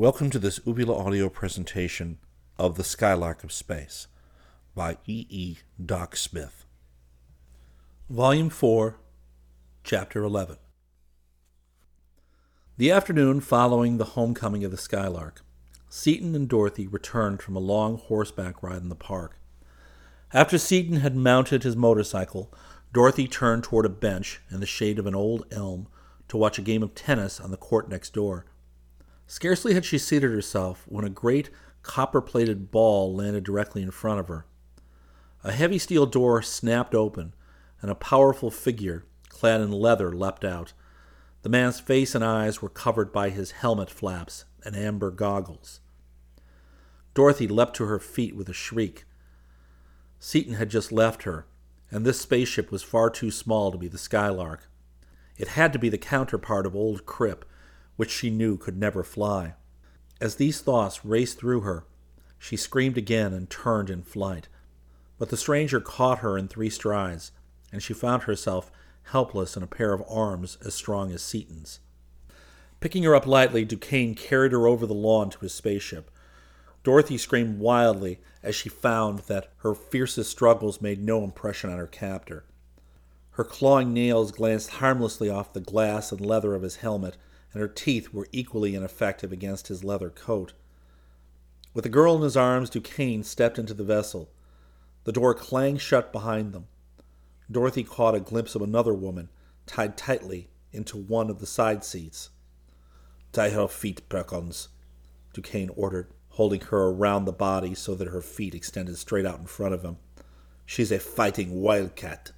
Welcome to this Uvula audio presentation of The Skylark of Space by E. E. Doc Smith. Volume 4, Chapter 11. The afternoon following the homecoming of the Skylark, Seaton and Dorothy returned from a long horseback ride in the park. After Seaton had mounted his motorcycle, Dorothy turned toward a bench in the shade of an old elm to watch a game of tennis on the court next door. Scarcely had she seated herself when a great copper plated ball landed directly in front of her. A heavy steel door snapped open, and a powerful figure, clad in leather, leapt out. The man's face and eyes were covered by his helmet flaps and amber goggles. Dorothy leapt to her feet with a shriek. Seaton had just left her, and this spaceship was far too small to be the Skylark. It had to be the counterpart of old Crip, which she knew could never fly. As these thoughts raced through her, she screamed again and turned in flight. But the stranger caught her in three strides, and she found herself helpless in a pair of arms as strong as Seaton's. Picking her up lightly, Duquesne carried her over the lawn to his spaceship. Dorothy screamed wildly as she found that her fiercest struggles made no impression on her captor. Her clawing nails glanced harmlessly off the glass and leather of his helmet and her teeth were equally ineffective against his leather coat. With the girl in his arms, Duquesne stepped into the vessel. The door clanged shut behind them. Dorothy caught a glimpse of another woman, tied tightly into one of the side seats. Tie her feet, Perkins, Duquesne ordered, holding her around the body so that her feet extended straight out in front of him. She's a fighting wildcat.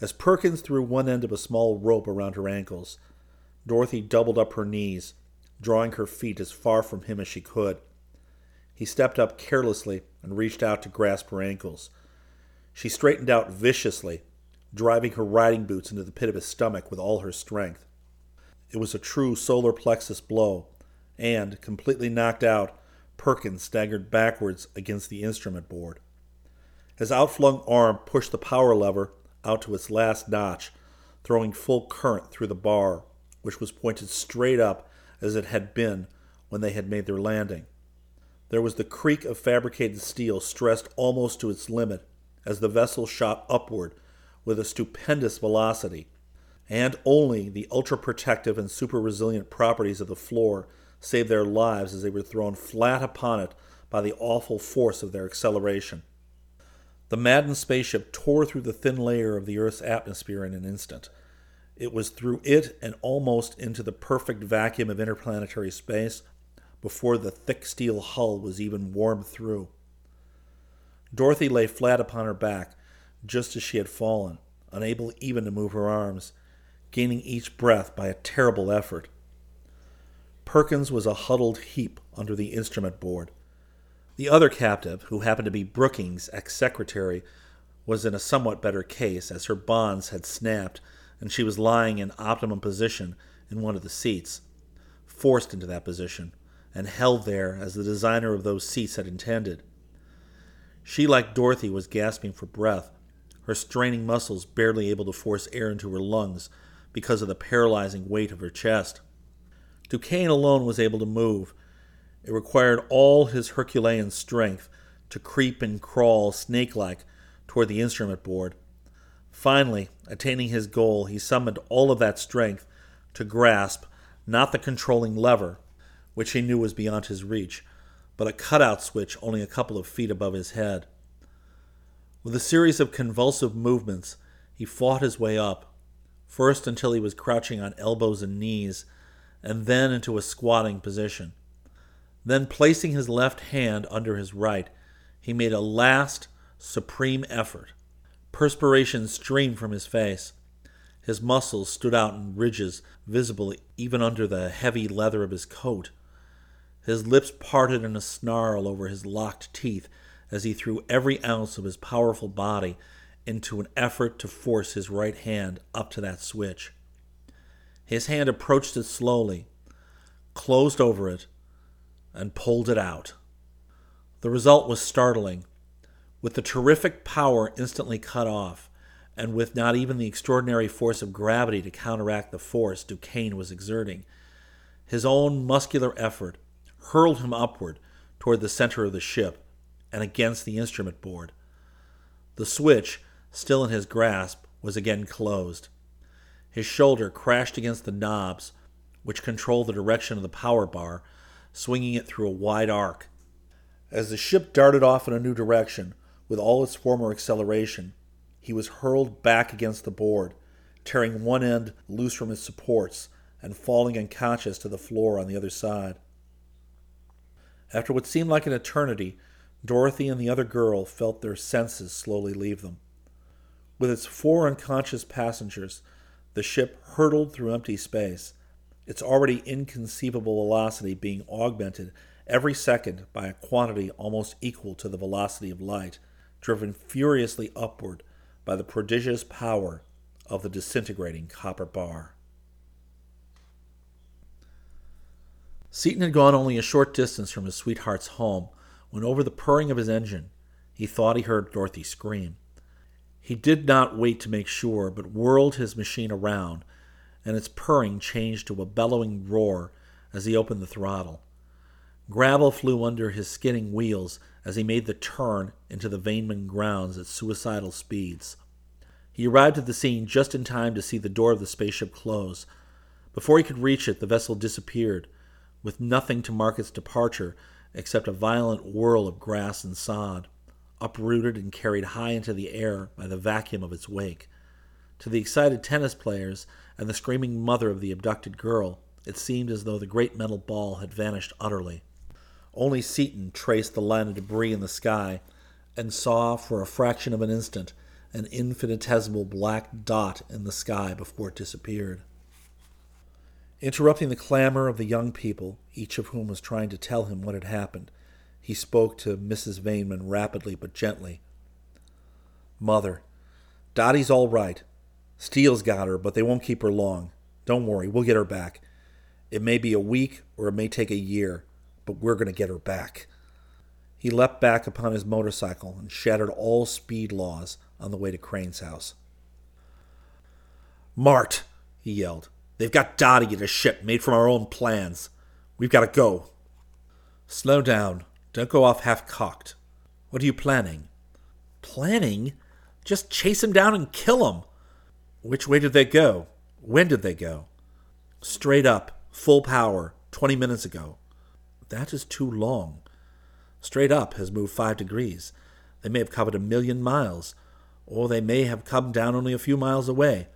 As Perkins threw one end of a small rope around her ankles, Dorothy doubled up her knees, drawing her feet as far from him as she could. He stepped up carelessly and reached out to grasp her ankles. She straightened out viciously, driving her riding boots into the pit of his stomach with all her strength. It was a true solar plexus blow, and, completely knocked out, Perkins staggered backwards against the instrument board. His outflung arm pushed the power lever out to its last notch, throwing full current through the bar which was pointed straight up as it had been when they had made their landing. There was the creak of fabricated steel stressed almost to its limit as the vessel shot upward with a stupendous velocity, and only the ultra protective and super resilient properties of the floor saved their lives as they were thrown flat upon it by the awful force of their acceleration. The maddened spaceship tore through the thin layer of the Earth's atmosphere in an instant it was through it and almost into the perfect vacuum of interplanetary space before the thick steel hull was even warmed through. Dorothy lay flat upon her back, just as she had fallen, unable even to move her arms, gaining each breath by a terrible effort. Perkins was a huddled heap under the instrument board. The other captive, who happened to be Brookings, ex secretary, was in a somewhat better case, as her bonds had snapped and she was lying in optimum position in one of the seats, forced into that position, and held there as the designer of those seats had intended. She, like Dorothy, was gasping for breath, her straining muscles barely able to force air into her lungs because of the paralyzing weight of her chest. Duquesne alone was able to move. It required all his Herculean strength to creep and crawl snake like toward the instrument board, Finally, attaining his goal, he summoned all of that strength to grasp not the controlling lever, which he knew was beyond his reach, but a cutout switch only a couple of feet above his head. With a series of convulsive movements, he fought his way up, first until he was crouching on elbows and knees, and then into a squatting position. Then, placing his left hand under his right, he made a last, supreme effort Perspiration streamed from his face. His muscles stood out in ridges, visible even under the heavy leather of his coat. His lips parted in a snarl over his locked teeth as he threw every ounce of his powerful body into an effort to force his right hand up to that switch. His hand approached it slowly, closed over it, and pulled it out. The result was startling. With the terrific power instantly cut off, and with not even the extraordinary force of gravity to counteract the force Duquesne was exerting, his own muscular effort, hurled him upward toward the center of the ship and against the instrument board. The switch, still in his grasp, was again closed. His shoulder crashed against the knobs, which controlled the direction of the power bar, swinging it through a wide arc. As the ship darted off in a new direction, with all its former acceleration, he was hurled back against the board, tearing one end loose from its supports and falling unconscious to the floor on the other side. After what seemed like an eternity, Dorothy and the other girl felt their senses slowly leave them. With its four unconscious passengers, the ship hurtled through empty space, its already inconceivable velocity being augmented every second by a quantity almost equal to the velocity of light, driven furiously upward by the prodigious power of the disintegrating copper bar. Seaton had gone only a short distance from his sweetheart's home when, over the purring of his engine, he thought he heard Dorothy scream. He did not wait to make sure, but whirled his machine around, and its purring changed to a bellowing roar as he opened the throttle. Gravel flew under his skidding wheels as he made the turn into the Vaneman grounds at suicidal speeds. He arrived at the scene just in time to see the door of the spaceship close. Before he could reach it, the vessel disappeared, with nothing to mark its departure except a violent whirl of grass and sod, uprooted and carried high into the air by the vacuum of its wake. To the excited tennis players and the screaming mother of the abducted girl, it seemed as though the great metal ball had vanished utterly. Only Seaton traced the line of debris in the sky and saw for a fraction of an instant an infinitesimal black dot in the sky before it disappeared. Interrupting the clamor of the young people, each of whom was trying to tell him what had happened, he spoke to Mrs. Vaneman rapidly but gently. Mother, Dottie's all right. Steel's got her, but they won't keep her long. Don't worry, we'll get her back. It may be a week or it may take a year, but we're going to get her back. He leapt back upon his motorcycle and shattered all speed laws on the way to Crane's house. Mart, he yelled. They've got Dottie in a ship made from our own plans. We've got to go. Slow down. Don't go off half cocked. What are you planning? Planning? Just chase him down and kill him. Which way did they go? When did they go? Straight up, full power, 20 minutes ago. That is too long. Straight up has moved five degrees. They may have covered a million miles, or they may have come down only a few miles away.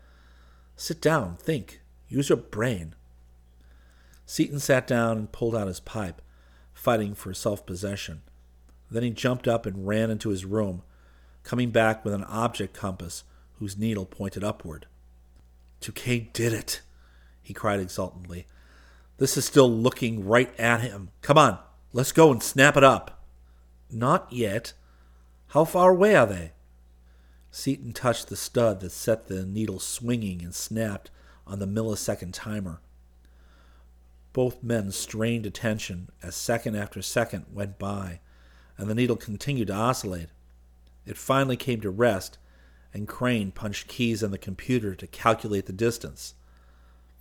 Sit down, think. Use your brain. Seaton sat down and pulled out his pipe, fighting for self possession. Then he jumped up and ran into his room, coming back with an object compass whose needle pointed upward. Duquesne did it, he cried exultantly. This is still looking right at him. Come on, let's go and snap it up. Not yet. How far away are they? Seaton touched the stud that set the needle swinging and snapped on the millisecond timer. Both men strained attention as second after second went by, and the needle continued to oscillate. It finally came to rest, and Crane punched keys on the computer to calculate the distance.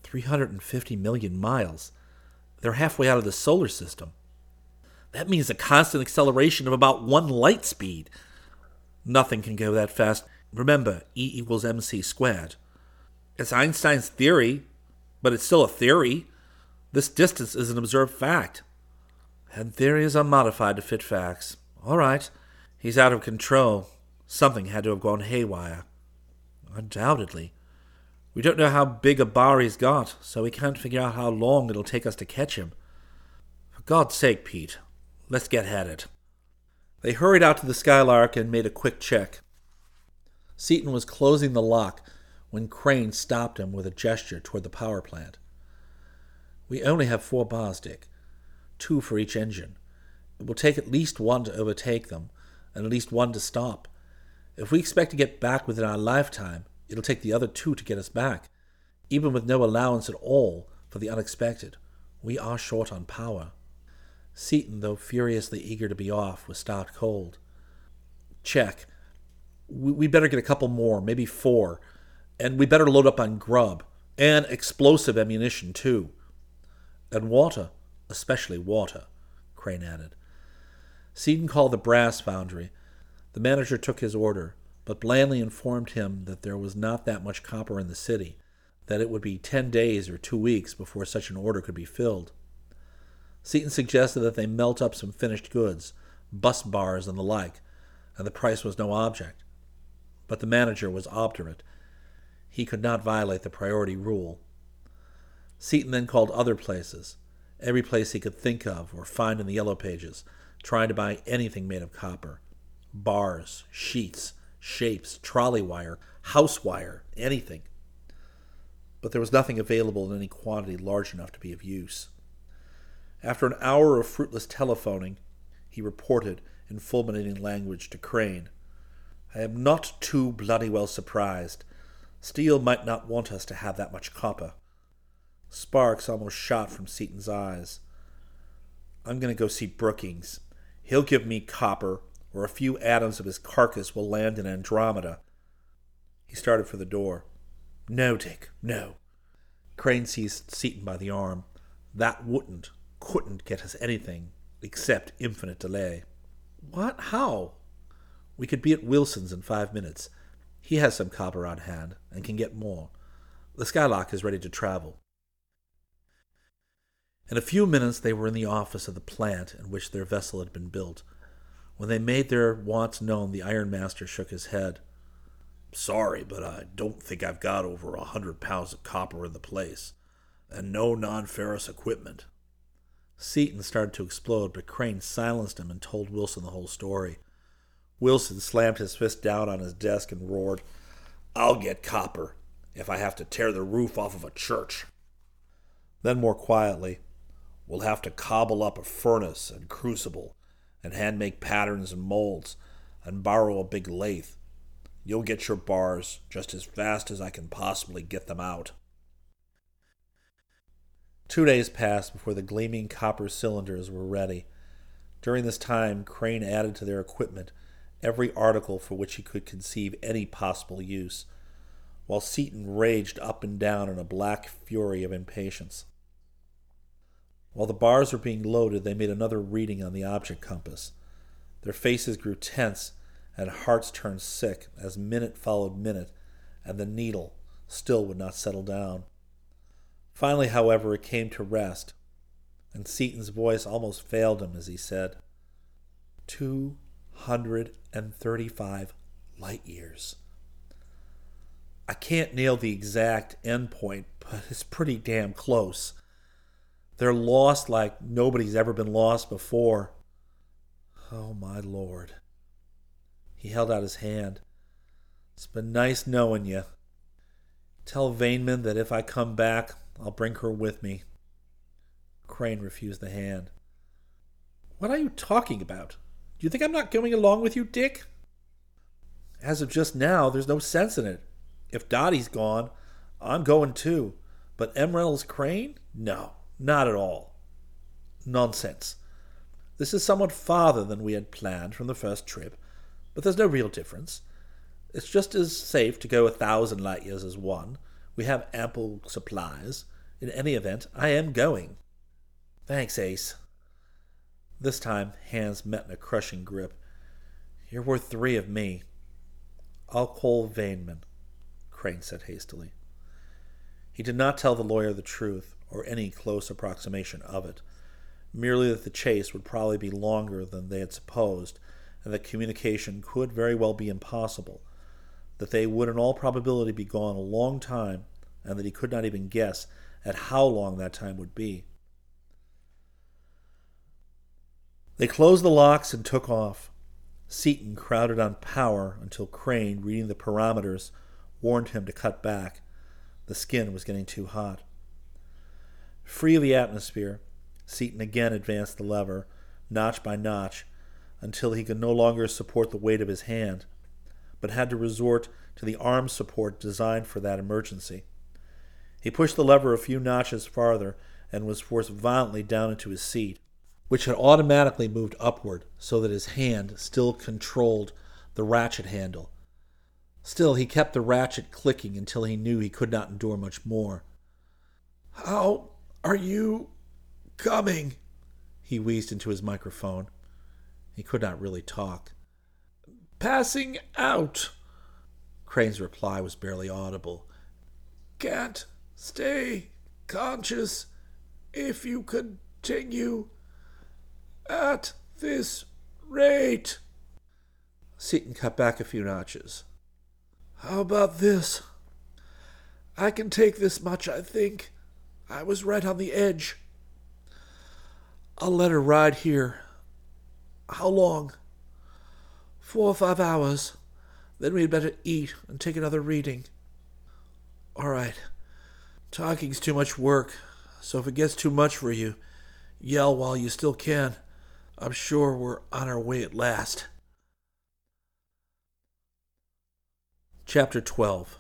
350 million miles. They're halfway out of the solar system. That means a constant acceleration of about one light speed. Nothing can go that fast. Remember, E equals mc squared. It's Einstein's theory, but it's still a theory. This distance is an observed fact. And theories are modified to fit facts. All right, he's out of control. Something had to have gone haywire. Undoubtedly. We don't know how big a bar he's got, so we can't figure out how long it'll take us to catch him. For God's sake, Pete, let's get at it. They hurried out to the Skylark and made a quick check. Seaton was closing the lock when Crane stopped him with a gesture toward the power plant. We only have four bars, Dick, two for each engine. It will take at least one to overtake them, and at least one to stop. If we expect to get back within our lifetime, it'll take the other two to get us back. Even with no allowance at all for the unexpected, we are short on power. Seaton, though furiously eager to be off, was stopped cold. Check. We, we better get a couple more, maybe four and we better load up on grub and explosive ammunition too. And water, especially water. Crane added. Seaton called the brass foundry. The manager took his order, but blandly informed him that there was not that much copper in the city, that it would be ten days or two weeks before such an order could be filled. Seaton suggested that they melt up some finished goods, bus bars and the like, and the price was no object. But the manager was obdurate. He could not violate the priority rule. Seaton then called other places, every place he could think of or find in the yellow pages, trying to buy anything made of copper bars, sheets, shapes, trolley wire, house wire, anything. But there was nothing available in any quantity large enough to be of use. After an hour of fruitless telephoning, he reported in fulminating language to Crane. I am not too bloody well surprised. Steel might not want us to have that much copper. Sparks almost shot from Seaton's eyes. I'm going to go see Brookings. He'll give me copper, or a few atoms of his carcass will land in Andromeda. He started for the door. No, Dick, no. Crane seized Seaton by the arm. That wouldn't, couldn't get us anything except infinite delay. What? How? We could be at Wilson's in five minutes. He has some copper on hand and can get more. The Skylark is ready to travel. In a few minutes they were in the office of the plant in which their vessel had been built. When they made their wants known, the ironmaster shook his head. Sorry, but I don't think I've got over a hundred pounds of copper in the place, and no non ferrous equipment. Seaton started to explode, but Crane silenced him and told Wilson the whole story. Wilson slammed his fist down on his desk and roared, I'll get copper if I have to tear the roof off of a church. Then, more quietly, We'll have to cobble up a furnace and crucible, and hand make patterns and molds, and borrow a big lathe. You'll get your bars just as fast as I can possibly get them out. Two days passed before the gleaming copper cylinders were ready. During this time, Crane added to their equipment every article for which he could conceive any possible use, while Seaton raged up and down in a black fury of impatience. While the bars were being loaded, they made another reading on the object compass. Their faces grew tense and hearts turned sick as minute followed minute, and the needle still would not settle down. Finally, however, it came to rest, and Seaton's voice almost failed him as he said, Two hundred and thirty five light years. I can't nail the exact end point, but it's pretty damn close. They're lost like nobody's ever been lost before. Oh, my Lord. He held out his hand. It's been nice knowing you. Tell Vaneman that if I come back, I'll bring her with me. Crane refused the hand. What are you talking about? Do you think I'm not going along with you, Dick? As of just now, there's no sense in it. If Dottie's gone, I'm going too. But M. Reynolds Crane? No. Not at all. Nonsense. This is somewhat farther than we had planned from the first trip, but there's no real difference. It's just as safe to go a thousand light years as one. We have ample supplies. In any event, I am going. Thanks, Ace. This time, hands met in a crushing grip. You're worth three of me. I'll call Vaneman, Crane said hastily. He did not tell the lawyer the truth or any close approximation of it, merely that the chase would probably be longer than they had supposed, and that communication could very well be impossible, that they would in all probability be gone a long time, and that he could not even guess at how long that time would be. They closed the locks and took off. Seaton crowded on power until Crane, reading the parameters, warned him to cut back. The skin was getting too hot. Free of the atmosphere, Seaton again advanced the lever, notch by notch, until he could no longer support the weight of his hand, but had to resort to the arm support designed for that emergency. He pushed the lever a few notches farther and was forced violently down into his seat, which had automatically moved upward so that his hand still controlled the ratchet handle. Still, he kept the ratchet clicking until he knew he could not endure much more. How are you coming? He wheezed into his microphone. He could not really talk. Passing out. Crane's reply was barely audible. Can't stay conscious if you continue at this rate. Seaton cut back a few notches. How about this? I can take this much, I think. I was right on the edge. I'll let her ride here. How long? Four or five hours. Then we'd better eat and take another reading. All right. Talking's too much work, so if it gets too much for you, yell while you still can. I'm sure we're on our way at last. Chapter 12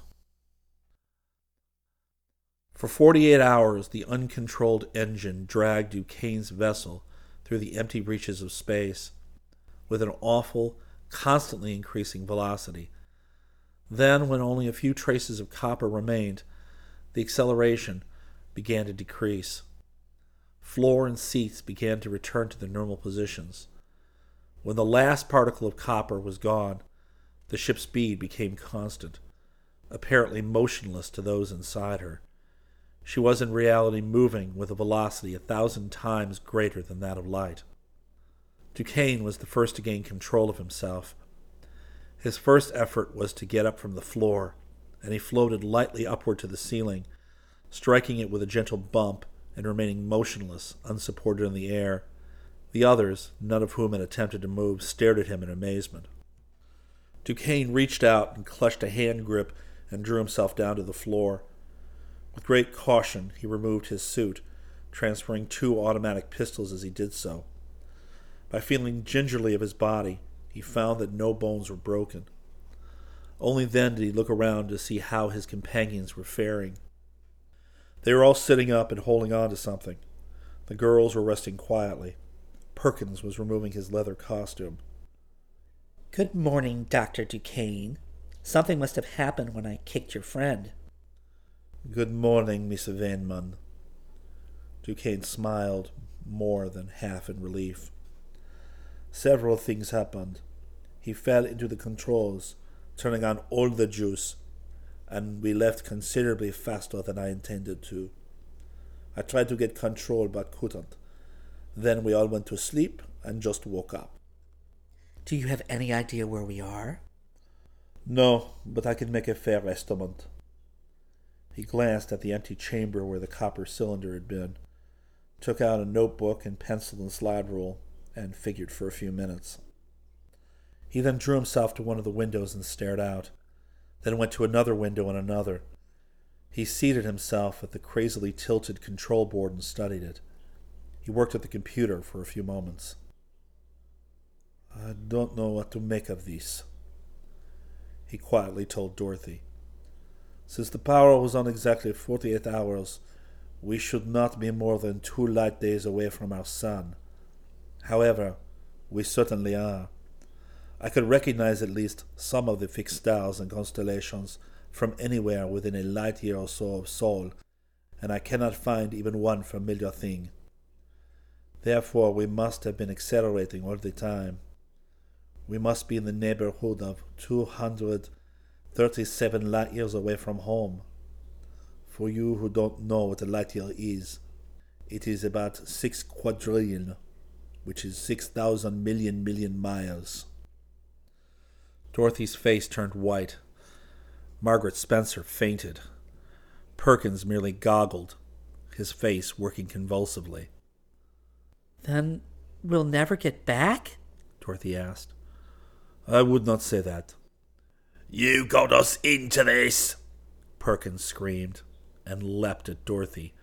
For 48 hours, the uncontrolled engine dragged Duquesne's vessel through the empty reaches of space with an awful, constantly increasing velocity. Then, when only a few traces of copper remained, the acceleration began to decrease. Floor and seats began to return to their normal positions. When the last particle of copper was gone, the ship's speed became constant, apparently motionless to those inside her. She was in reality moving with a velocity a thousand times greater than that of light. Duquesne was the first to gain control of himself. His first effort was to get up from the floor, and he floated lightly upward to the ceiling, striking it with a gentle bump and remaining motionless, unsupported in the air. The others, none of whom had attempted to move, stared at him in amazement. Duquesne reached out and clutched a hand grip and drew himself down to the floor. With great caution, he removed his suit, transferring two automatic pistols as he did so. By feeling gingerly of his body, he found that no bones were broken. Only then did he look around to see how his companions were faring. They were all sitting up and holding on to something. The girls were resting quietly. Perkins was removing his leather costume. Good morning, Dr. Duquesne. Something must have happened when I kicked your friend. Good morning, Miss Vaneman. Duquesne smiled, more than half in relief. Several things happened. He fell into the controls, turning on all the juice, and we left considerably faster than I intended to. I tried to get control but couldn't. Then we all went to sleep and just woke up. Do you have any idea where we are? No, but I can make a fair estimate. He glanced at the empty chamber where the copper cylinder had been, took out a notebook and pencil and slide rule, and figured for a few minutes. He then drew himself to one of the windows and stared out then went to another window and another. He seated himself at the crazily tilted control board and studied it. He worked at the computer for a few moments. I don't know what to make of this, he quietly told Dorothy. Since the power was on exactly 48 hours, we should not be more than two light days away from our sun. However, we certainly are. I could recognize at least some of the fixed stars and constellations from anywhere within a light year or so of Sol, and I cannot find even one familiar thing. Therefore, we must have been accelerating all the time. We must be in the neighborhood of 237 light years away from home. For you who don't know what a light year is, it is about 6 quadrillion, which is 6,000 million million miles. Dorothy's face turned white. Margaret Spencer fainted. Perkins merely goggled, his face working convulsively. Then we'll never get back? Dorothy asked. I would not say that. You got us into this! Perkins screamed and leapt at Dorothy,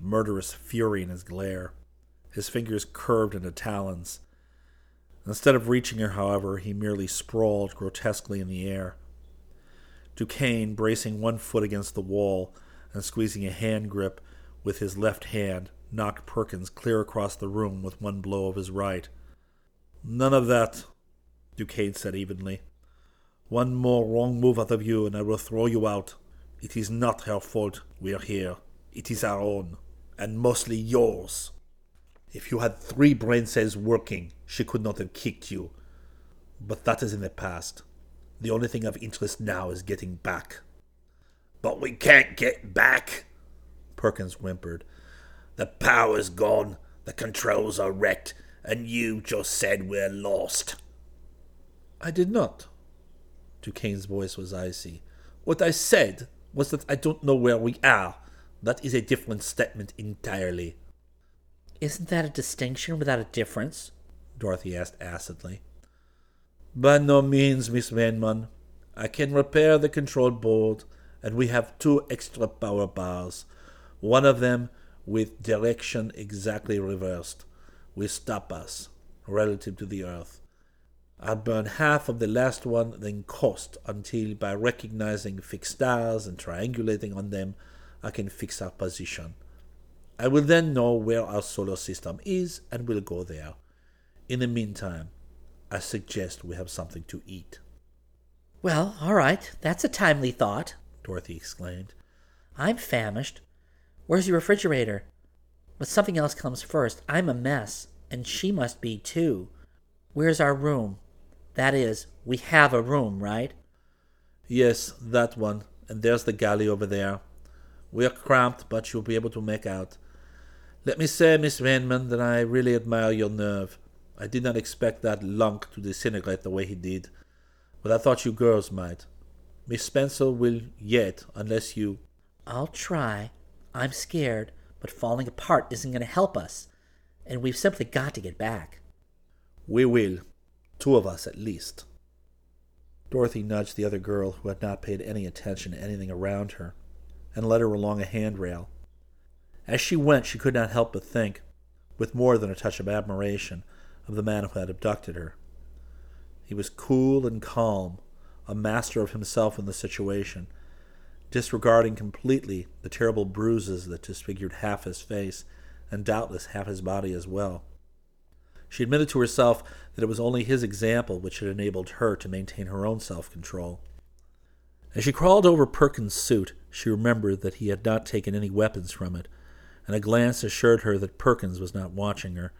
murderous fury in his glare. His fingers curved into talons. Instead of reaching her, however, he merely sprawled grotesquely in the air. Duquesne, bracing one foot against the wall and squeezing a hand grip with his left hand, knocked Perkins clear across the room with one blow of his right. None of that, Duquesne said evenly. One more wrong move out of you, and I will throw you out. It is not her fault we are here. It is our own, and mostly yours. If you had three brain cells working, she could not have kicked you. But that is in the past. The only thing of interest now is getting back. But we can't get back, Perkins whimpered. The power's gone, the controls are wrecked, and you just said we're lost. I did not. Duquesne's voice was icy. What I said was that I don't know where we are. That is a different statement entirely. Isn't that a distinction without a difference? Dorothy asked acidly. By no means, Miss Vaneman. I can repair the control board, and we have two extra power bars. One of them with direction exactly reversed will stop us relative to the Earth. I'll burn half of the last one, then coast until by recognizing fixed stars and triangulating on them, I can fix our position. I will then know where our solar system is and will go there. In the meantime, I suggest we have something to eat. Well, all right. That's a timely thought, Dorothy exclaimed. I'm famished. Where's your refrigerator? But something else comes first. I'm a mess, and she must be too. Where's our room? That is, we have a room, right? Yes, that one. And there's the galley over there. We're cramped, but you'll be able to make out. Let me say, Miss Vaneman, that I really admire your nerve. I did not expect that lunk to disintegrate the way he did, but I thought you girls might. Miss Spencer will yet, unless you. I'll try. I'm scared, but falling apart isn't going to help us, and we've simply got to get back. We will. Two of us, at least. Dorothy nudged the other girl, who had not paid any attention to anything around her, and led her along a handrail. As she went, she could not help but think, with more than a touch of admiration, of the man who had abducted her. He was cool and calm, a master of himself in the situation, disregarding completely the terrible bruises that disfigured half his face and doubtless half his body as well. She admitted to herself that it was only his example which had enabled her to maintain her own self control. As she crawled over Perkins' suit, she remembered that he had not taken any weapons from it, and a glance assured her that Perkins was not watching her.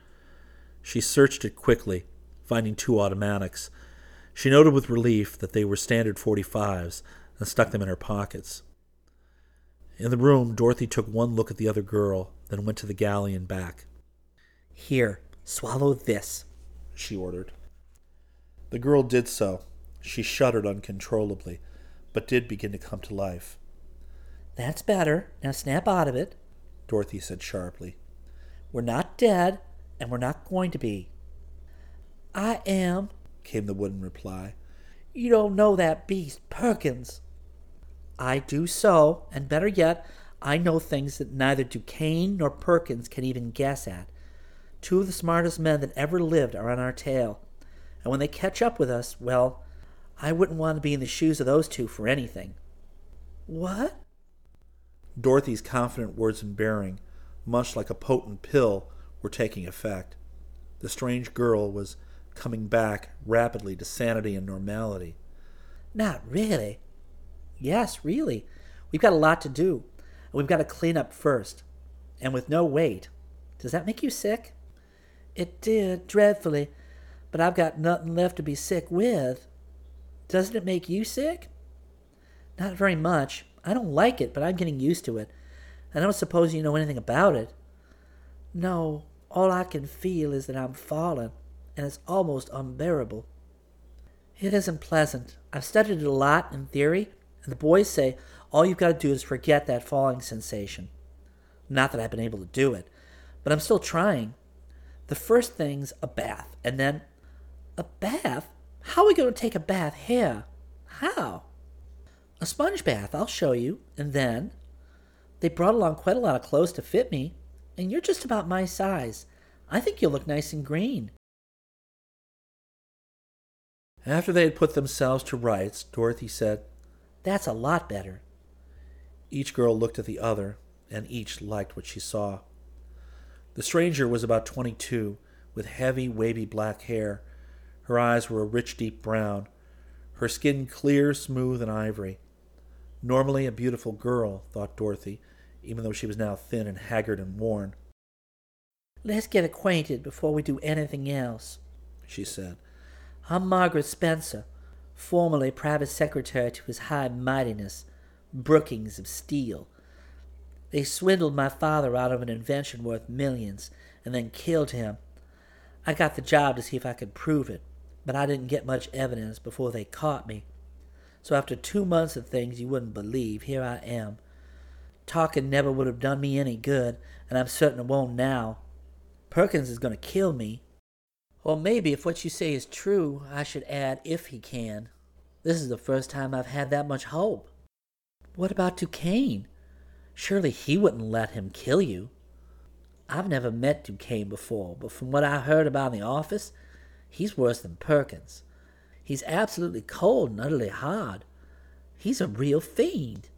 She searched it quickly, finding two automatics. She noted with relief that they were standard 45s and stuck them in her pockets. In the room, Dorothy took one look at the other girl, then went to the galley and back. Here, swallow this, she ordered. The girl did so. She shuddered uncontrollably, but did begin to come to life. That's better. Now snap out of it. Dorothy said sharply. We're not dead, and we're not going to be. I am, came the wooden reply. You don't know that beast, Perkins. I do so, and better yet, I know things that neither Duquesne nor Perkins can even guess at. Two of the smartest men that ever lived are on our tail. And when they catch up with us, well, I wouldn't want to be in the shoes of those two for anything. What? Dorothy's confident words and bearing, much like a potent pill, were taking effect. The strange girl was coming back rapidly to sanity and normality. Not really. Yes, really. We've got a lot to do, and we've got to clean up first. And with no weight. Does that make you sick? It did, dreadfully, but I've got nothing left to be sick with. Doesn't it make you sick? Not very much. I don't like it, but I'm getting used to it. I don't suppose you know anything about it. No, all I can feel is that I'm falling, and it's almost unbearable. It isn't pleasant. I've studied it a lot in theory, and the boys say all you've got to do is forget that falling sensation. Not that I've been able to do it, but I'm still trying. The first thing's a bath, and then. A bath? How are we going to take a bath here? How? A sponge bath, I'll show you. And then they brought along quite a lot of clothes to fit me, and you're just about my size. I think you'll look nice and green. After they had put themselves to rights, Dorothy said, That's a lot better. Each girl looked at the other, and each liked what she saw. The stranger was about twenty two, with heavy, wavy black hair. Her eyes were a rich, deep brown, her skin clear, smooth, and ivory. Normally a beautiful girl, thought Dorothy, even though she was now thin and haggard and worn. Let's get acquainted before we do anything else, she said. I'm Margaret Spencer, formerly private secretary to His High Mightiness, Brookings of Steel. They swindled my father out of an invention worth millions and then killed him. I got the job to see if I could prove it, but I didn't get much evidence before they caught me. So after two months of things you wouldn't believe, here I am. Talking never would have done me any good, and I'm certain it won't now. Perkins is going to kill me. Or maybe if what you say is true, I should add if he can. This is the first time I've had that much hope. What about Duquesne? Surely he wouldn't let him kill you. I've never met Duquesne before, but from what I heard about in the office, he's worse than Perkins. He's absolutely cold and utterly hard. He's a real fiend.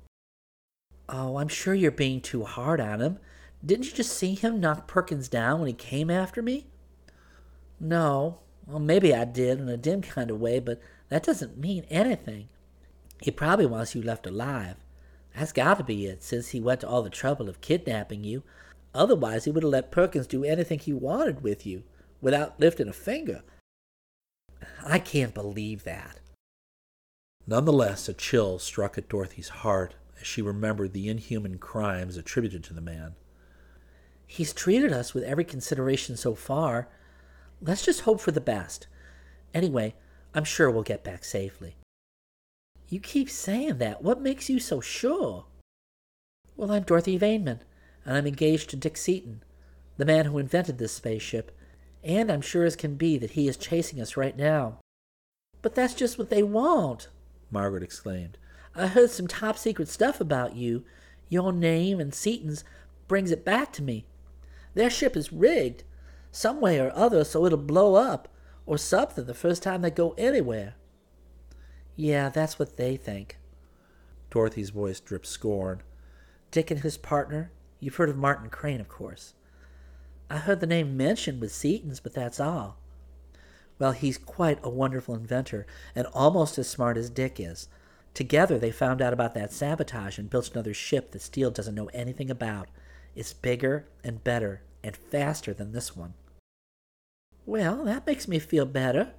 Oh, I'm sure you're being too hard on him. Didn't you just see him knock Perkins down when he came after me? No. Well, maybe I did in a dim kind of way, but that doesn't mean anything. He probably wants you left alive. That's got to be it, since he went to all the trouble of kidnapping you. Otherwise, he would have let Perkins do anything he wanted with you, without lifting a finger. I can't believe that. Nonetheless, a chill struck at Dorothy's heart as she remembered the inhuman crimes attributed to the man. He's treated us with every consideration so far. Let's just hope for the best. Anyway, I'm sure we'll get back safely. You keep saying that. What makes you so sure? Well, I'm Dorothy Vaneman, and I'm engaged to Dick Seaton, the man who invented this spaceship, and I'm sure as can be that he is chasing us right now. But that's just what they want, Margaret exclaimed. I heard some top secret stuff about you. Your name and Seaton's brings it back to me. Their ship is rigged, some way or other, so it'll blow up, or something the first time they go anywhere. Yeah, that's what they think. Dorothy's voice dripped scorn. Dick and his partner, you've heard of Martin Crane, of course. I heard the name mentioned with Seaton's, but that's all. Well, he's quite a wonderful inventor, and almost as smart as Dick is. Together, they found out about that sabotage and built another ship that Steel doesn't know anything about. It's bigger and better and faster than this one. Well, that makes me feel better.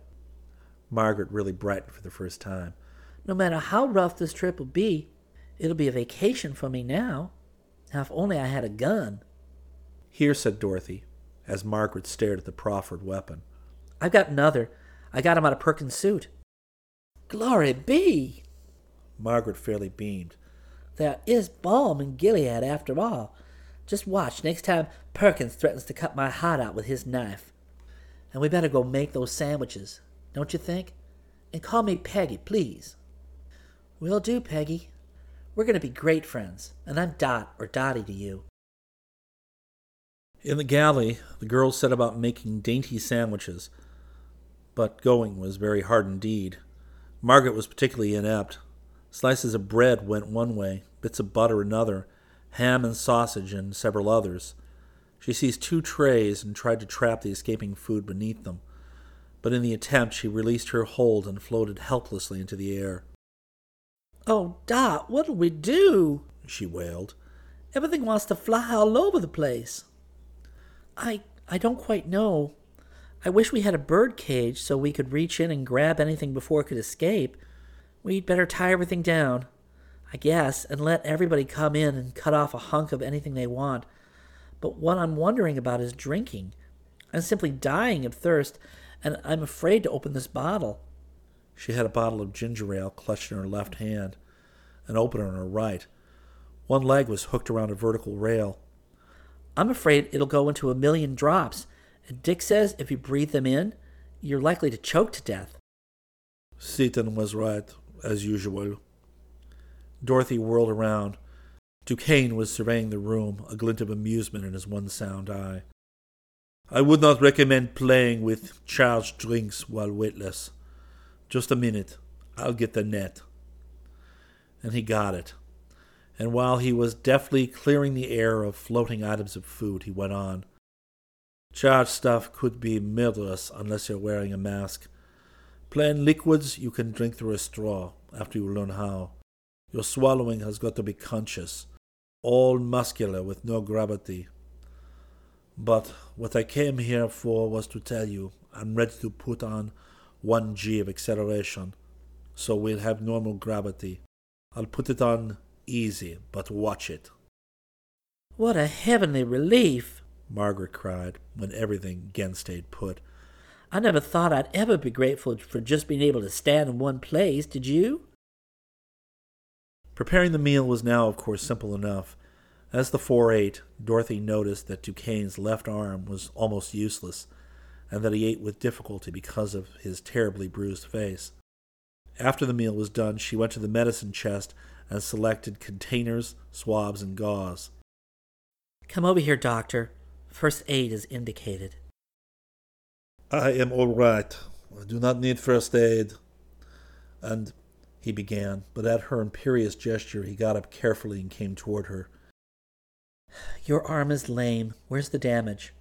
Margaret really brightened for the first time. No matter how rough this trip will be, it'll be a vacation for me now. Now, if only I had a gun. Here, said Dorothy, as Margaret stared at the proffered weapon. I've got another. I got him out of Perkins' suit. Glory be! Margaret fairly beamed. There is balm in Gilead after all. Just watch next time Perkins threatens to cut my heart out with his knife. And we better go make those sandwiches, don't you think? And call me Peggy, please. Will do, Peggy. We're going to be great friends, and I'm Dot or Dotty to you. In the galley, the girls set about making dainty sandwiches, but going was very hard indeed. Margaret was particularly inept. Slices of bread went one way, bits of butter another, ham and sausage and several others. She seized two trays and tried to trap the escaping food beneath them, but in the attempt she released her hold and floated helplessly into the air. Oh, Dot, what'll we do? she wailed. Everything wants to fly all over the place. I I don't quite know. I wish we had a bird cage so we could reach in and grab anything before it could escape. We'd better tie everything down, I guess, and let everybody come in and cut off a hunk of anything they want. But what I'm wondering about is drinking. I'm simply dying of thirst, and I'm afraid to open this bottle. She had a bottle of ginger ale clutched in her left hand, an opener in her right. One leg was hooked around a vertical rail. I'm afraid it'll go into a million drops, and Dick says if you breathe them in, you're likely to choke to death. Seaton was right as usual. Dorothy whirled around. Duquesne was surveying the room, a glint of amusement in his one sound eye. I would not recommend playing with charged drinks while weightless. Just a minute. I'll get the net. And he got it. And while he was deftly clearing the air of floating items of food, he went on. Charged stuff could be murderous unless you're wearing a mask. Plain liquids you can drink through a straw after you learn how. Your swallowing has got to be conscious, all muscular with no gravity. But what I came here for was to tell you I'm ready to put on 1g of acceleration, so we'll have normal gravity. I'll put it on easy, but watch it. What a heavenly relief! Margaret cried when everything again stayed put. I never thought I'd ever be grateful for just being able to stand in one place, did you? Preparing the meal was now, of course, simple enough. As the four ate, Dorothy noticed that Duquesne's left arm was almost useless, and that he ate with difficulty because of his terribly bruised face. After the meal was done, she went to the medicine chest and selected containers, swabs, and gauze. Come over here, doctor. First aid is indicated. I am all right. I do not need first aid. And he began, but at her imperious gesture he got up carefully and came toward her. Your arm is lame. Where's the damage?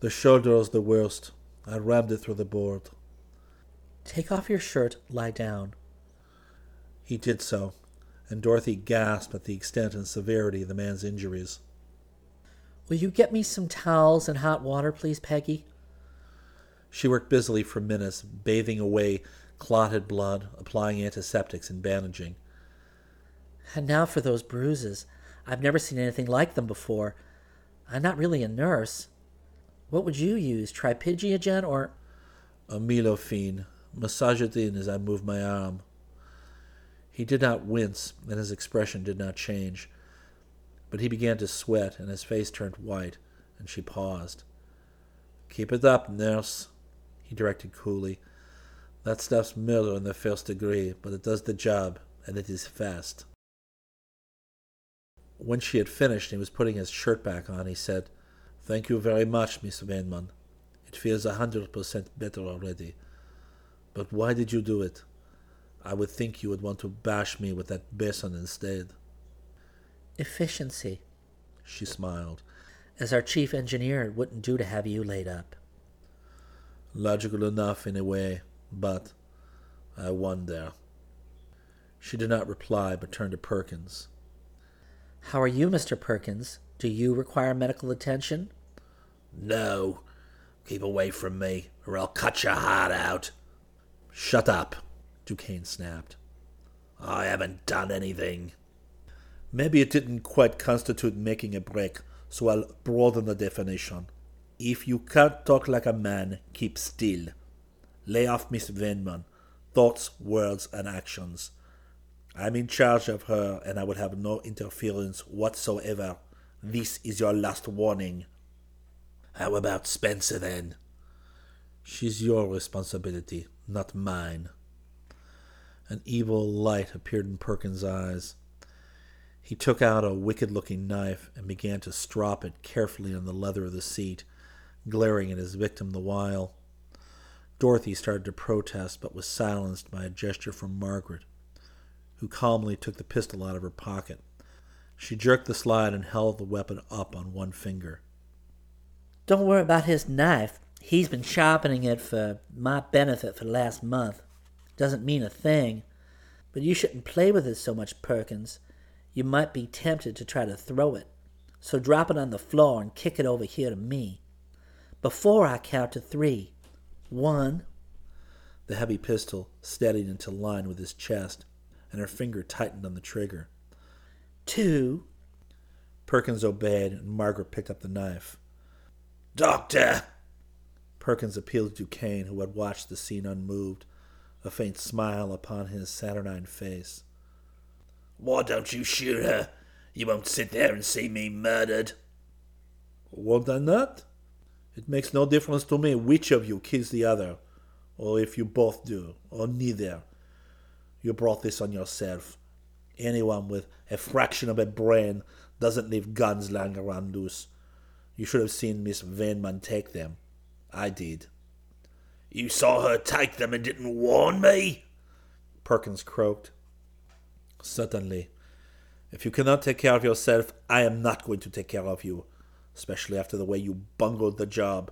The shoulder is the worst. I rammed it through the board. Take off your shirt, lie down. He did so, and Dorothy gasped at the extent and severity of the man's injuries. Will you get me some towels and hot water, please, Peggy? She worked busily for minutes, bathing away clotted blood, applying antiseptics, and bandaging. And now for those bruises. I've never seen anything like them before. I'm not really a nurse. What would you use, Tripygiagen or... Amylophenine. Massage it in as I moved my arm. He did not wince, and his expression did not change. But he began to sweat, and his face turned white, and she paused. Keep it up, nurse, he directed coolly. That stuff's murder in the first degree, but it does the job, and it is fast. When she had finished and he was putting his shirt back on, he said, Thank you very much, Miss Vaneman. It feels a hundred percent better already. But why did you do it? I would think you would want to bash me with that basin instead. Efficiency. She smiled. As our chief engineer, it wouldn't do to have you laid up. Logical enough in a way, but I wonder. She did not reply, but turned to Perkins. How are you, Mr. Perkins? Do you require medical attention? No. Keep away from me, or I'll cut your heart out. Shut up, Duquesne snapped. I haven't done anything. Maybe it didn't quite constitute making a break, so I'll broaden the definition. If you can't talk like a man, keep still. Lay off Miss Vaneman. Thoughts, words, and actions. I'm in charge of her, and I will have no interference whatsoever. This is your last warning. How about Spencer, then? She's your responsibility, not mine. An evil light appeared in Perkins' eyes. He took out a wicked looking knife and began to strop it carefully on the leather of the seat, glaring at his victim the while. Dorothy started to protest, but was silenced by a gesture from Margaret, who calmly took the pistol out of her pocket. She jerked the slide and held the weapon up on one finger. Don't worry about his knife. He's been sharpening it for my benefit for the last month. Doesn't mean a thing. But you shouldn't play with it so much, Perkins. You might be tempted to try to throw it. So drop it on the floor and kick it over here to me. Before I count to three. One. The heavy pistol steadied into line with his chest, and her finger tightened on the trigger. Two. Perkins obeyed, and Margaret picked up the knife. Doctor! Perkins appealed to Duquesne, who had watched the scene unmoved, a faint smile upon his saturnine face. Why don't you shoot her? You won't sit there and see me murdered. Won't I not? It makes no difference to me which of you kills the other, or if you both do, or neither. You brought this on yourself. Anyone with a fraction of a brain doesn't leave guns lying around loose. You should have seen Miss Vaneman take them. I did. You saw her take them and didn't warn me? Perkins croaked. Certainly. If you cannot take care of yourself, I am not going to take care of you, especially after the way you bungled the job.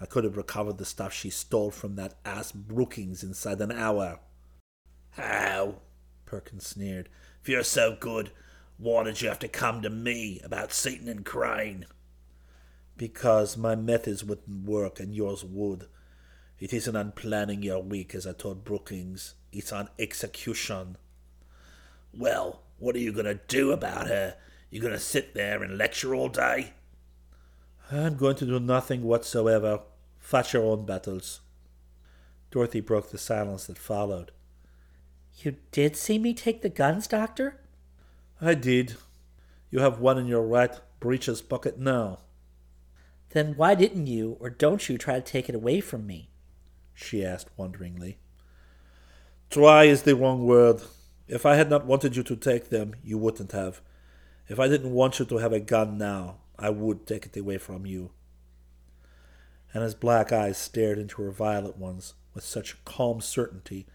I could have recovered the stuff she stole from that ass Brookings inside an hour. How? Perkins sneered. If you're so good, why did you have to come to me about Seaton and Crane? Because my methods wouldn't work and yours would. It isn't on planning your week, as I told Brookings. It's on execution. Well, what are you going to do about her? You going to sit there and lecture all day? I'm going to do nothing whatsoever. Fight your own battles. Dorothy broke the silence that followed. You did see me take the guns, Doctor? I did. You have one in your right breeches pocket now. Then why didn't you, or don't you, try to take it away from me? She asked wonderingly. Try is the wrong word. If I had not wanted you to take them, you wouldn't have. If I didn't want you to have a gun now, I would take it away from you. And his black eyes stared into her violet ones with such calm certainty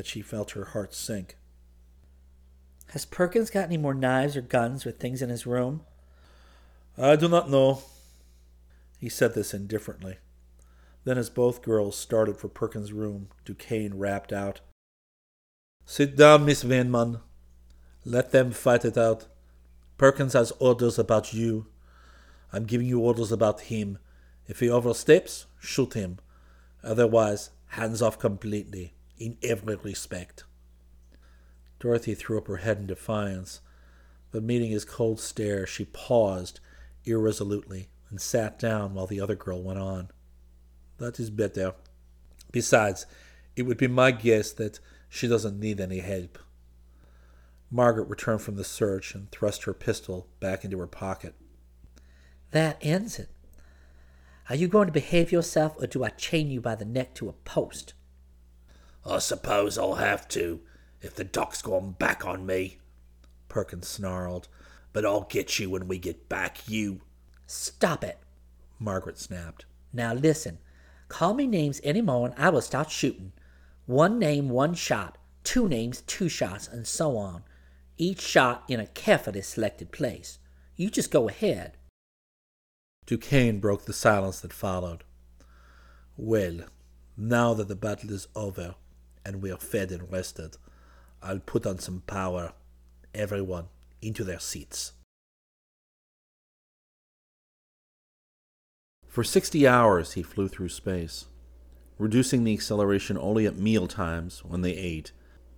that she felt her heart sink. Has Perkins got any more knives or guns or things in his room? I do not know. He said this indifferently. Then, as both girls started for Perkins' room, Duquesne rapped out, Sit down, Miss Vaneman. Let them fight it out. Perkins has orders about you. I'm giving you orders about him. If he oversteps, shoot him. Otherwise, hands off completely, in every respect. Dorothy threw up her head in defiance, but meeting his cold stare, she paused irresolutely and sat down while the other girl went on. That is better. Besides, it would be my guess that she doesn't need any help. Margaret returned from the search and thrust her pistol back into her pocket. That ends it. Are you going to behave yourself, or do I chain you by the neck to a post? I suppose I'll have to, if the doc's gone back on me, Perkins snarled. But I'll get you when we get back, you. Stop it, Margaret snapped. Now listen. Call me names any more and I will start shooting. One name, one shot. Two names, two shots, and so on. Each shot in a carefully selected place. You just go ahead. Duquesne broke the silence that followed. Well, now that the battle is over and we are fed and rested, I'll put on some power. Everyone into their seats. For 60 hours he flew through space, reducing the acceleration only at meal times when they ate,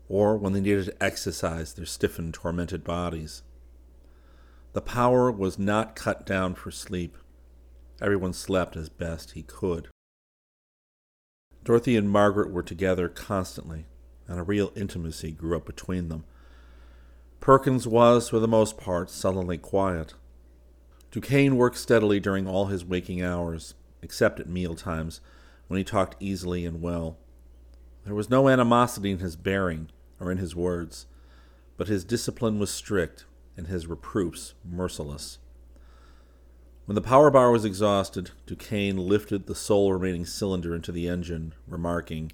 or when they needed to exercise their stiffened, tormented bodies. The power was not cut down for sleep. Everyone slept as best he could. Dorothy and Margaret were together constantly, and a real intimacy grew up between them. Perkins was, for the most part, sullenly quiet. Duquesne worked steadily during all his waking hours, except at meal times, when he talked easily and well. There was no animosity in his bearing or in his words, but his discipline was strict and his reproofs merciless. When the power bar was exhausted, Duquesne lifted the sole remaining cylinder into the engine, remarking,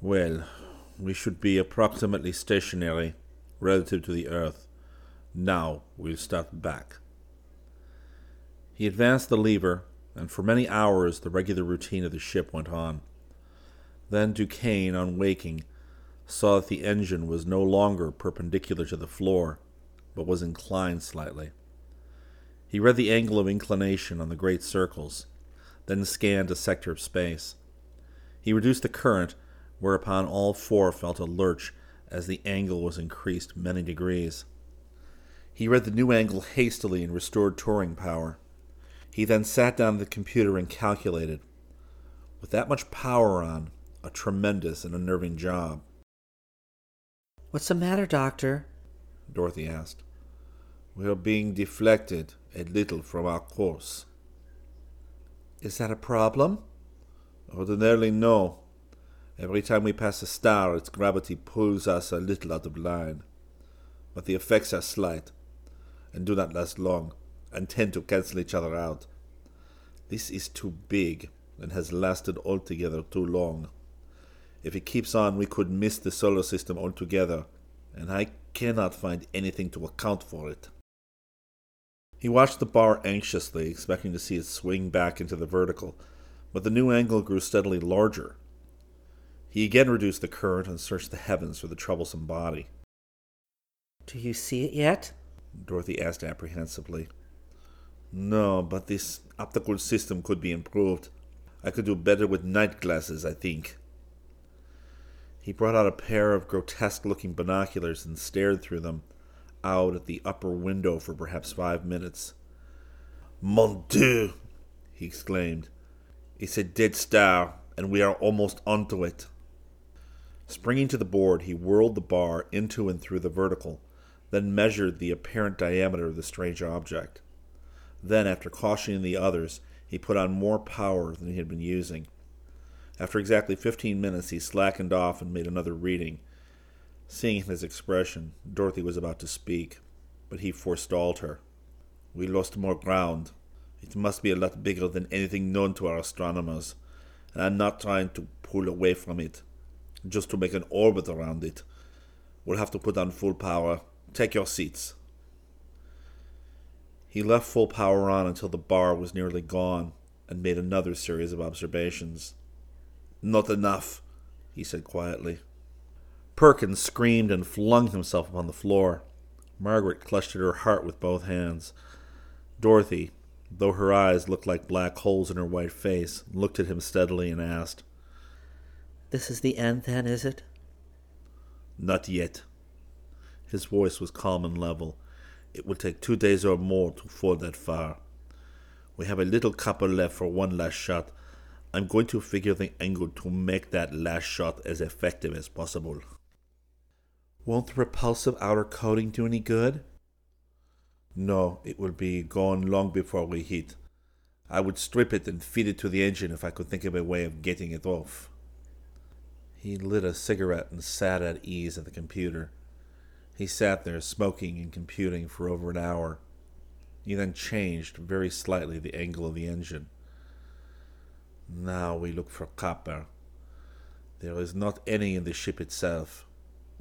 Well, we should be approximately stationary relative to the Earth. Now we'll start back. He advanced the lever, and for many hours the regular routine of the ship went on. Then Duquesne, on waking, saw that the engine was no longer perpendicular to the floor, but was inclined slightly. He read the angle of inclination on the great circles, then scanned a sector of space. He reduced the current, whereupon all four felt a lurch as the angle was increased many degrees. He read the new angle hastily and restored touring power. He then sat down at the computer and calculated. With that much power on, a tremendous and unnerving job. What's the matter, Doctor? Dorothy asked. We are being deflected a little from our course. Is that a problem? Ordinarily, no. Every time we pass a star, its gravity pulls us a little out of line. But the effects are slight, and do not last long, and tend to cancel each other out. This is too big, and has lasted altogether too long. If it keeps on, we could miss the solar system altogether, and I cannot find anything to account for it. He watched the bar anxiously, expecting to see it swing back into the vertical, but the new angle grew steadily larger. He again reduced the current and searched the heavens for the troublesome body. Do you see it yet? Dorothy asked apprehensively. No, but this optical system could be improved. I could do better with night glasses, I think. He brought out a pair of grotesque looking binoculars and stared through them out at the upper window for perhaps five minutes. Mon Dieu! he exclaimed. It's a dead star, and we are almost onto it. Springing to the board, he whirled the bar into and through the vertical, then measured the apparent diameter of the strange object. Then, after cautioning the others, he put on more power than he had been using. After exactly fifteen minutes, he slackened off and made another reading. Seeing his expression, Dorothy was about to speak, but he forestalled her. We lost more ground. It must be a lot bigger than anything known to our astronomers, and I'm not trying to pull away from it, just to make an orbit around it. We'll have to put on full power. Take your seats. He left full power on until the bar was nearly gone and made another series of observations. Not enough, he said quietly. Perkins screamed and flung himself upon the floor. Margaret clutched at her heart with both hands. Dorothy, though her eyes looked like black holes in her white face, looked at him steadily and asked, This is the end, then, is it? Not yet. His voice was calm and level. It will take two days or more to fall that far. We have a little copper left for one last shot. I'm going to figure the angle to make that last shot as effective as possible. Won't the repulsive outer coating do any good? No, it will be gone long before we heat. I would strip it and feed it to the engine if I could think of a way of getting it off. He lit a cigarette and sat at ease at the computer. He sat there smoking and computing for over an hour. He then changed very slightly the angle of the engine. Now we look for copper. There is not any in the ship itself.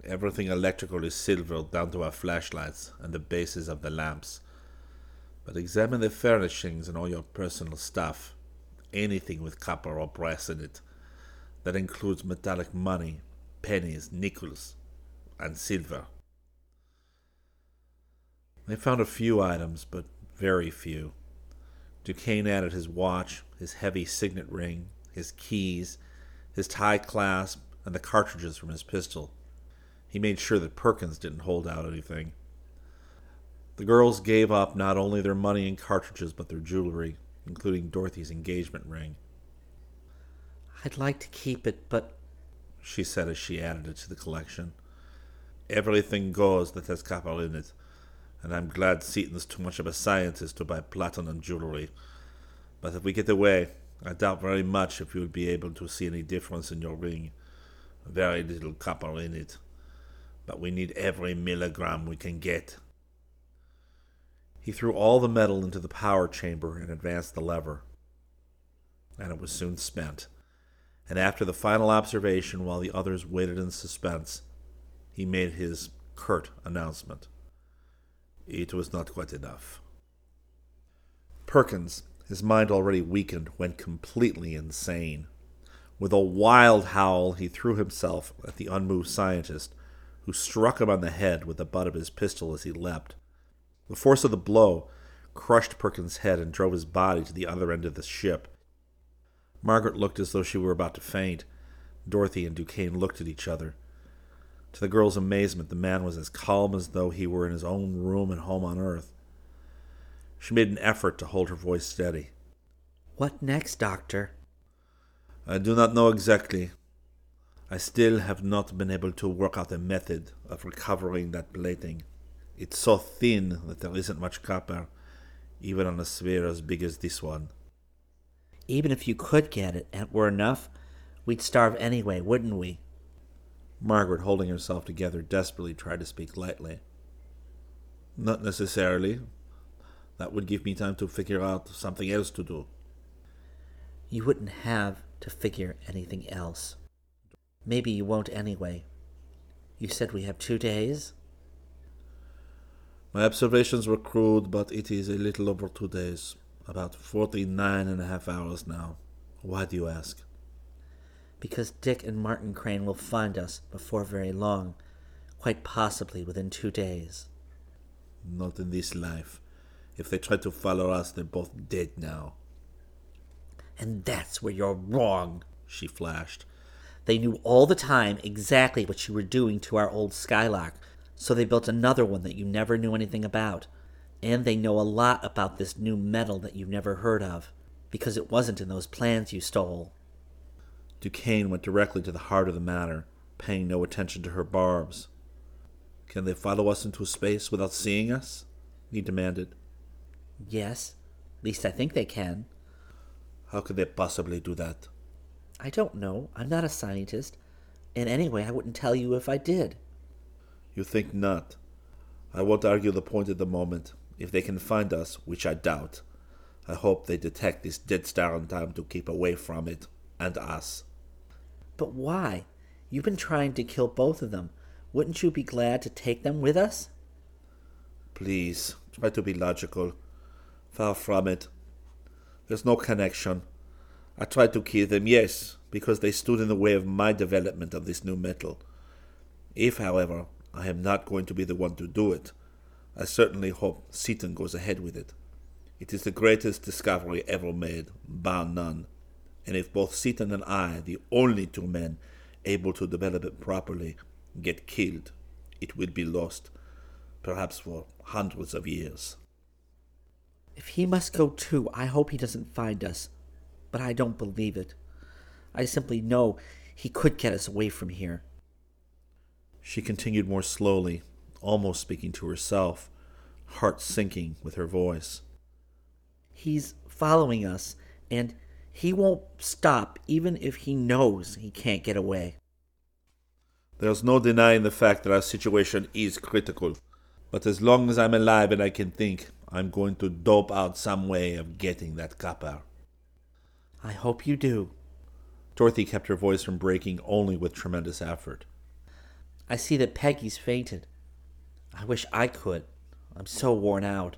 Everything electrical is silver down to our flashlights and the bases of the lamps. But examine the furnishings and all your personal stuff. Anything with copper or brass in it. That includes metallic money, pennies, nickels, and silver. They found a few items, but very few. Duquesne added his watch, his heavy signet ring, his keys, his tie clasp, and the cartridges from his pistol. He made sure that Perkins didn't hold out anything. The girls gave up not only their money and cartridges, but their jewelry, including Dorothy's engagement ring. I'd like to keep it, but. she said as she added it to the collection. Everything goes that has copper in it and I'm glad Seaton's too much of a scientist to buy platinum jewelry. But if we get away, I doubt very much if you'll be able to see any difference in your ring. Very little copper in it. But we need every milligram we can get. He threw all the metal into the power chamber and advanced the lever. And it was soon spent. And after the final observation, while the others waited in suspense, he made his curt announcement. It was not quite enough. Perkins, his mind already weakened, went completely insane. With a wild howl, he threw himself at the unmoved scientist, who struck him on the head with the butt of his pistol as he leapt. The force of the blow crushed Perkins' head and drove his body to the other end of the ship. Margaret looked as though she were about to faint. Dorothy and Duquesne looked at each other. To the girl's amazement, the man was as calm as though he were in his own room at home on earth. She made an effort to hold her voice steady. What next, Doctor? I do not know exactly. I still have not been able to work out a method of recovering that plating. It's so thin that there isn't much copper, even on a sphere as big as this one. Even if you could get it and were enough, we'd starve anyway, wouldn't we? Margaret, holding herself together, desperately tried to speak lightly. Not necessarily. That would give me time to figure out something else to do. You wouldn't have to figure anything else. Maybe you won't anyway. You said we have two days? My observations were crude, but it is a little over two days. About forty-nine and a half hours now. Why do you ask? because Dick and Martin Crane will find us before very long, quite possibly within two days. Not in this life. If they tried to follow us, they're both dead now. And that's where you're wrong. She flashed. They knew all the time exactly what you were doing to our old Skylark, so they built another one that you never knew anything about. And they know a lot about this new metal that you've never heard of, because it wasn't in those plans you stole. Duquesne went directly to the heart of the matter, paying no attention to her barbs. Can they follow us into space without seeing us? he demanded. Yes, at least I think they can. How could they possibly do that? I don't know. I'm not a scientist. And anyway, I wouldn't tell you if I did. You think not? I won't argue the point at the moment. If they can find us, which I doubt, I hope they detect this dead star in time to keep away from it and us. But why? You've been trying to kill both of them. Wouldn't you be glad to take them with us? Please, try to be logical. Far from it. There's no connection. I tried to kill them, yes, because they stood in the way of my development of this new metal. If, however, I am not going to be the one to do it, I certainly hope Seaton goes ahead with it. It is the greatest discovery ever made, bar none. And if both Seaton and I, the only two men able to develop it properly, get killed, it will be lost, perhaps for hundreds of years. If he must go too, I hope he doesn't find us. But I don't believe it. I simply know he could get us away from here. She continued more slowly, almost speaking to herself, heart sinking with her voice. He's following us, and he won't stop even if he knows he can't get away. There's no denying the fact that our situation is critical. But as long as I'm alive and I can think, I'm going to dope out some way of getting that copper. I hope you do. Dorothy kept her voice from breaking only with tremendous effort. I see that Peggy's fainted. I wish I could. I'm so worn out.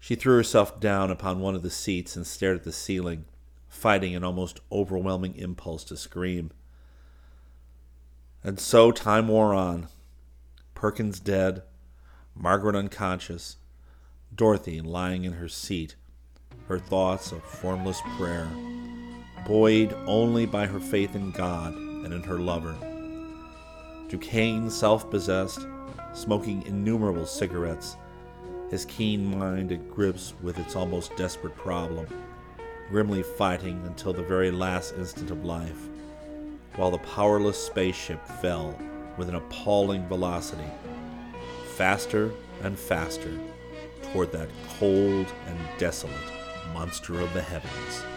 She threw herself down upon one of the seats and stared at the ceiling, fighting an almost overwhelming impulse to scream. And so time wore on. Perkins dead, Margaret unconscious, Dorothy lying in her seat, her thoughts a formless prayer, buoyed only by her faith in God and in her lover. Duquesne, self possessed, smoking innumerable cigarettes, his keen mind at grips with its almost desperate problem, grimly fighting until the very last instant of life, while the powerless spaceship fell with an appalling velocity, faster and faster toward that cold and desolate monster of the heavens.